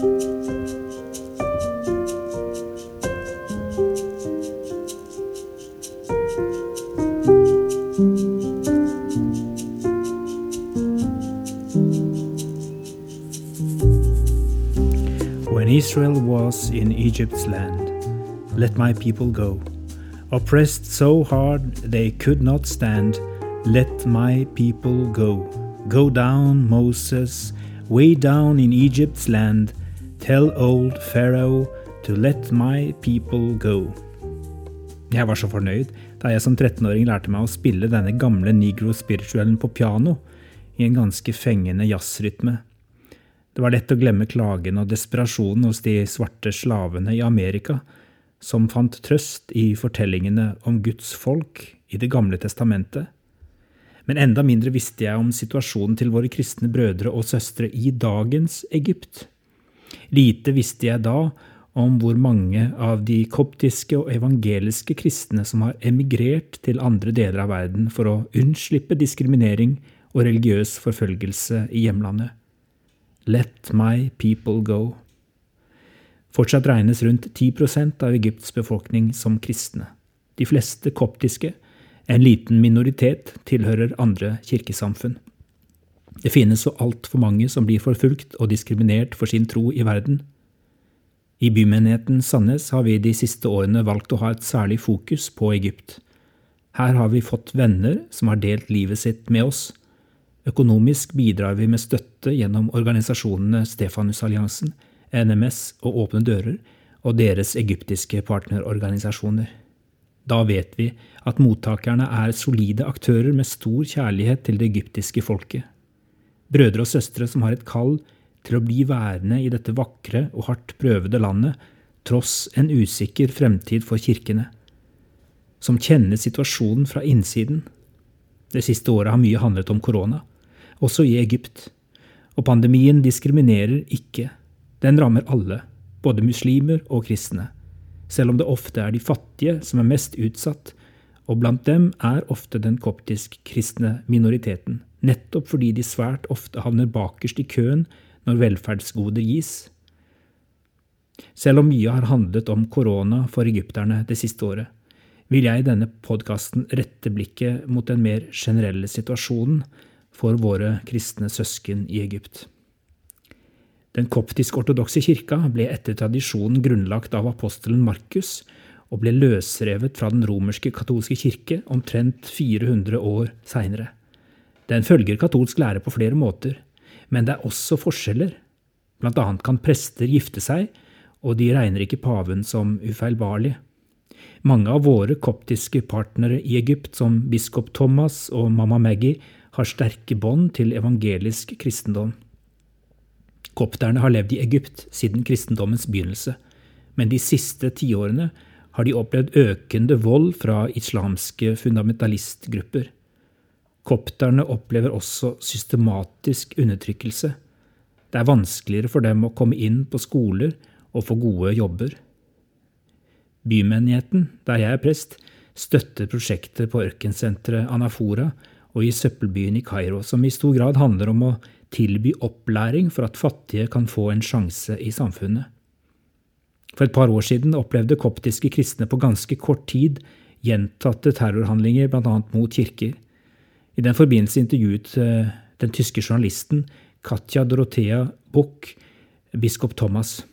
When Israel was in Egypt's land, let my people go. Oppressed so hard they could not stand, let my people go. Go down, Moses, way down in Egypt's land. Tell old Pharaoh to let my people go. Jeg var så fornøyd da jeg som 13-åring lærte meg å spille denne gamle negro spirituellen på piano i en ganske fengende jazzrytme. Det var lett å glemme klagen og desperasjonen hos de svarte slavene i Amerika, som fant trøst i fortellingene om Guds folk i Det gamle testamentet. Men enda mindre visste jeg om situasjonen til våre kristne brødre og søstre i dagens Egypt. Lite visste jeg da om hvor mange av de koptiske og evangeliske kristne som har emigrert til andre deler av verden for å unnslippe diskriminering og religiøs forfølgelse i hjemlandet. Let my people go. Fortsatt regnes rundt 10% av Egypts befolkning som kristne. De fleste koptiske, en liten minoritet, tilhører andre kirkesamfunn. Det finnes så altfor mange som blir forfulgt og diskriminert for sin tro i verden. I bymenigheten Sandnes har vi de siste årene valgt å ha et særlig fokus på Egypt. Her har vi fått venner som har delt livet sitt med oss. Økonomisk bidrar vi med støtte gjennom organisasjonene Stefanusalliansen, NMS og Åpne dører og deres egyptiske partnerorganisasjoner. Da vet vi at mottakerne er solide aktører med stor kjærlighet til det egyptiske folket. Brødre og søstre som har et kall til å bli værende i dette vakre og hardt prøvede landet, tross en usikker fremtid for kirkene. Som kjenner situasjonen fra innsiden. Det siste året har mye handlet om korona, også i Egypt. Og pandemien diskriminerer ikke den rammer alle, både muslimer og kristne, selv om det ofte er de fattige som er mest utsatt, og blant dem er ofte den koptisk-kristne minoriteten, nettopp fordi de svært ofte havner bakerst i køen når velferdsgoder gis. Selv om mye har handlet om korona for egypterne det siste året, vil jeg i denne podkasten rette blikket mot den mer generelle situasjonen for våre kristne søsken i Egypt. Den koptisk-ortodokse kirka ble etter tradisjonen grunnlagt av apostelen Markus og ble løsrevet fra den romerske katolske kirke omtrent 400 år seinere. Den følger katolsk lære på flere måter, men det er også forskjeller. Blant annet kan prester gifte seg, og de regner ikke paven som ufeilbarlig. Mange av våre koptiske partnere i Egypt, som biskop Thomas og mamma Maggie, har sterke bånd til evangelisk kristendom. Kopterne har levd i Egypt siden kristendommens begynnelse, men de siste tiårene har de opplevd økende vold fra islamske fundamentalistgrupper. Kopterne opplever også systematisk undertrykkelse. Det er vanskeligere for dem å komme inn på skoler og få gode jobber. Bymenigheten, der jeg er prest, støtter prosjekter på ørkensenteret Anafora og i søppelbyen i Kairo, som i stor grad handler om å tilby opplæring for at fattige kan få en sjanse i samfunnet. For et par år siden opplevde koptiske kristne på ganske kort tid gjentatte terrorhandlinger, bl.a. mot kirker. I den forbindelse intervjuet eh, den tyske journalisten Katja Dorothea Buch biskop Thomas.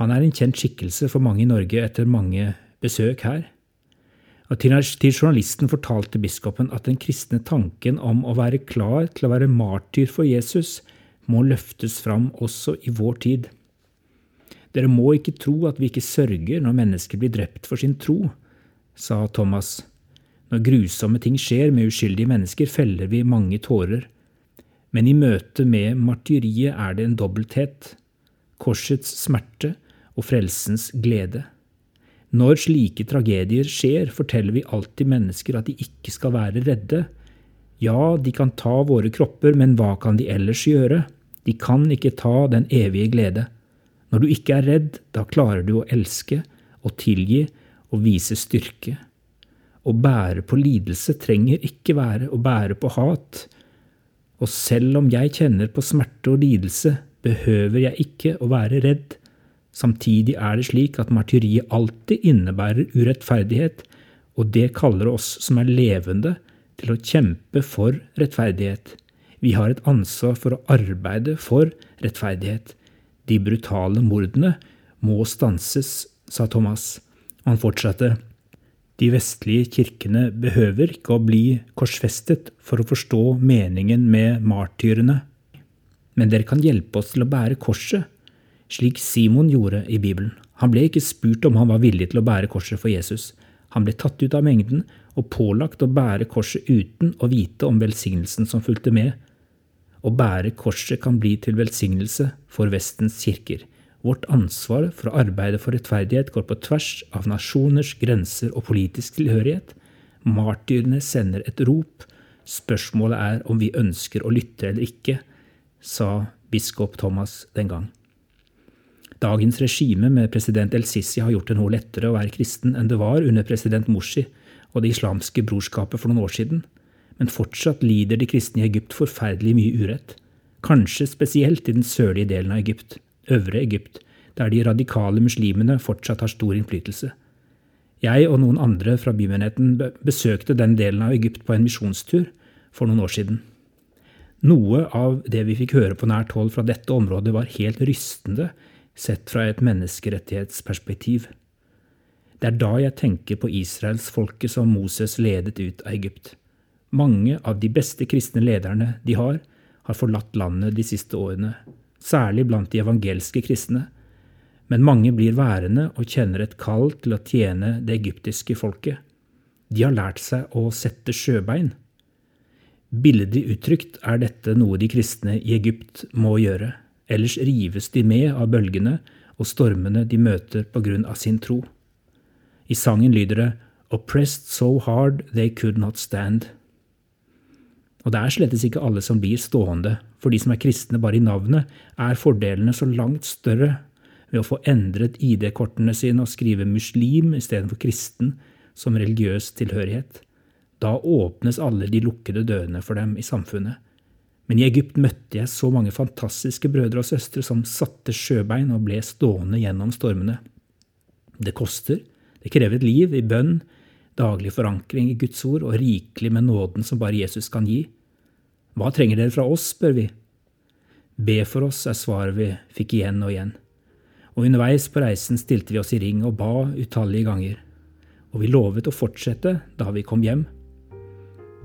Han er en kjent skikkelse for mange i Norge etter mange besøk her. Og til journalisten fortalte biskopen at den kristne tanken om å være klar til å være martyr for Jesus må løftes fram også i vår tid. Dere må ikke tro at vi ikke sørger når mennesker blir drept for sin tro, sa Thomas. Når grusomme ting skjer med uskyldige mennesker, feller vi mange tårer. Men i møte med martyriet er det en dobbelthet. Korsets smerte og frelsens glede. Når slike tragedier skjer, forteller vi alltid mennesker at de ikke skal være redde. Ja, de kan ta våre kropper, men hva kan de ellers gjøre? De kan ikke ta den evige glede. Når du ikke er redd, da klarer du å elske og tilgi og vise styrke. Å bære på lidelse trenger ikke være å bære på hat. Og selv om jeg kjenner på smerte og lidelse, behøver jeg ikke å være redd. Samtidig er det slik at martyriet alltid innebærer urettferdighet, og det kaller oss som er levende, til å kjempe for rettferdighet. Vi har et ansvar for å arbeide for rettferdighet. De brutale mordene må stanses, sa Thomas. Han fortsatte. De vestlige kirkene behøver ikke å bli korsfestet for å forstå meningen med martyrene. Men dere kan hjelpe oss til å bære korset, slik Simon gjorde i Bibelen. Han ble ikke spurt om han var villig til å bære korset for Jesus. Han ble tatt ut av mengden og pålagt å bære korset uten å vite om velsignelsen som fulgte med. Å bære korset kan bli til velsignelse for Vestens kirker. Vårt ansvar for å arbeide for rettferdighet går på tvers av nasjoners grenser og politisk tilhørighet. Martyrene sender et rop. Spørsmålet er om vi ønsker å lytte eller ikke, sa biskop Thomas den gang. Dagens regime med president El-Sisi har gjort det noe lettere å være kristen enn det var under president Morsi og det islamske brorskapet for noen år siden, men fortsatt lider de kristne i Egypt forferdelig mye urett, kanskje spesielt i den sørlige delen av Egypt, Øvre Egypt, der de radikale muslimene fortsatt har stor innflytelse. Jeg og noen andre fra bymenigheten besøkte den delen av Egypt på en misjonstur for noen år siden. Noe av det vi fikk høre på nært hold fra dette området, var helt rystende sett fra et menneskerettighetsperspektiv. Det er da jeg tenker på israelsfolket som Moses ledet ut av Egypt. Mange av de beste kristne lederne de har, har forlatt landet de siste årene, særlig blant de evangelske kristne, men mange blir værende og kjenner et kall til å tjene det egyptiske folket. De har lært seg å sette sjøbein. Billedlig uttrykt er dette noe de kristne i Egypt må gjøre ellers rives de med av bølgene og stormene de møter på grunn av sin tro. I sangen lyder det Oppressed so hard they could not stand. Og det er slettes ikke alle som blir stående. For de som er kristne bare i navnet, er fordelene så langt større ved å få endret ID-kortene sine og skrive muslim istedenfor kristen som religiøs tilhørighet. Da åpnes alle de lukkede dørene for dem i samfunnet. Men i Egypt møtte jeg så mange fantastiske brødre og søstre som satte sjøbein og ble stående gjennom stormene. Det koster, det krever et liv i bønn, daglig forankring i Guds ord og rikelig med nåden som bare Jesus kan gi. Hva trenger dere fra oss, spør vi. Be for oss, er svaret vi fikk igjen og igjen. Og underveis på reisen stilte vi oss i ring og ba utallige ganger. Og vi lovet å fortsette da vi kom hjem.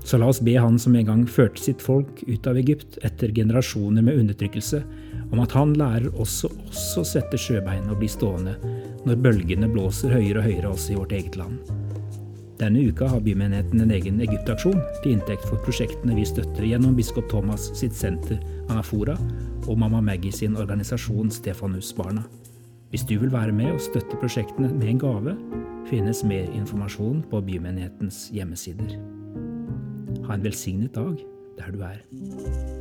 Så la oss be Han som en gang førte sitt folk ut av Egypt etter generasjoner med undertrykkelse, om at Han lærer også oss å sette sjøbein og bli stående når bølgene blåser høyere og høyere også i vårt eget land. Denne uka har bymenigheten en egen Egyptaksjon til inntekt for prosjektene vi støtter gjennom biskop Thomas sitt senter Anafora og Mamma Maggie sin organisasjon Stefanusbarna. Hvis du vil være med og støtte prosjektene med en gave, finnes mer informasjon på bymenighetens hjemmesider. Ha en velsignet dag der du er.